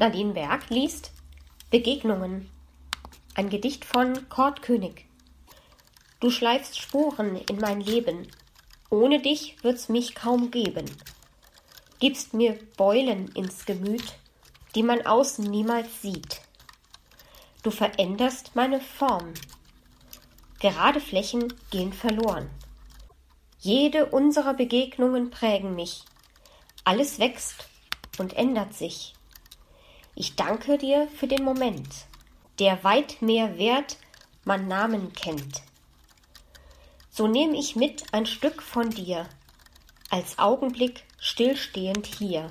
Nadine Berg liest Begegnungen. Ein Gedicht von Kurt König. Du schleifst Spuren in mein Leben. Ohne dich wird's mich kaum geben. Gibst mir Beulen ins Gemüt, die man außen niemals sieht. Du veränderst meine Form. Gerade Flächen gehen verloren. Jede unserer Begegnungen prägen mich. Alles wächst und ändert sich. Ich danke dir für den Moment, der weit mehr wert man Namen kennt. So nehm ich mit ein Stück von dir, als Augenblick stillstehend hier.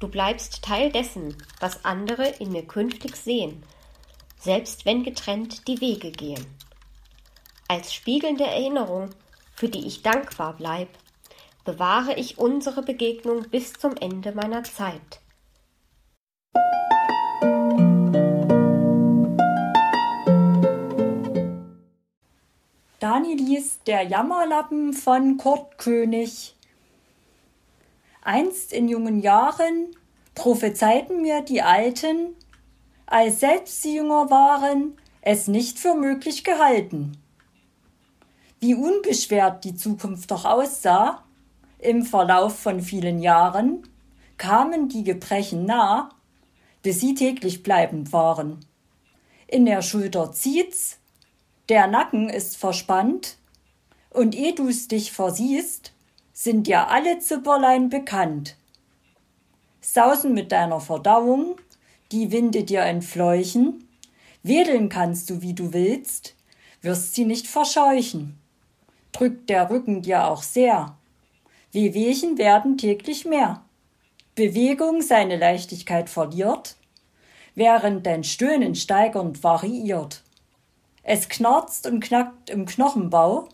Du bleibst Teil dessen, was andere in mir künftig sehen, selbst wenn getrennt die Wege gehen. Als spiegelnde Erinnerung, für die ich dankbar bleib, bewahre ich unsere Begegnung bis zum Ende meiner Zeit. Dani liest Der Jammerlappen von Kurt König. Einst in jungen Jahren prophezeiten mir die Alten, als selbst sie jünger waren, es nicht für möglich gehalten. Wie unbeschwert die Zukunft doch aussah, im Verlauf von vielen Jahren kamen die Gebrechen nah, bis sie täglich bleibend waren. In der Schulter zieht's, der Nacken ist verspannt, und eh du's dich versiehst, sind dir alle Zipperlein bekannt. Sausen mit deiner Verdauung, die Winde dir entfleuchen, wedeln kannst du, wie du willst, wirst sie nicht verscheuchen. Drückt der Rücken dir auch sehr, Wehwehchen werden täglich mehr. Bewegung seine Leichtigkeit verliert, während dein Stöhnen steigernd variiert. Es knarzt und knackt im Knochenbau,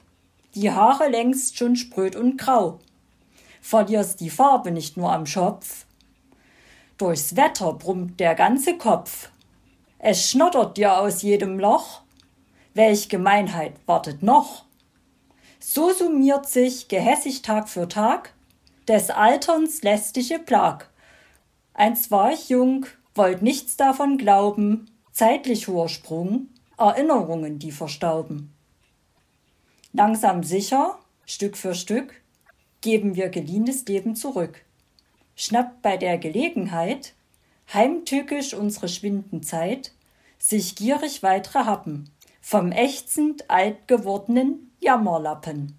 die Haare längst schon spröd und grau. Verlierst die Farbe nicht nur am Schopf, durchs Wetter brummt der ganze Kopf. Es schnottert dir aus jedem Loch, welch Gemeinheit wartet noch? So summiert sich gehässig Tag für Tag des Alterns lästige Plag. Einst war ich jung, wollt nichts davon glauben, zeitlich hoher Sprung, Erinnerungen, die verstauben. Langsam sicher, Stück für Stück, geben wir geliehenes Leben zurück. Schnappt bei der Gelegenheit, heimtückisch unsere schwinden Zeit, sich gierig weitere Happen, vom ächzend alt gewordenen Jammerlappen.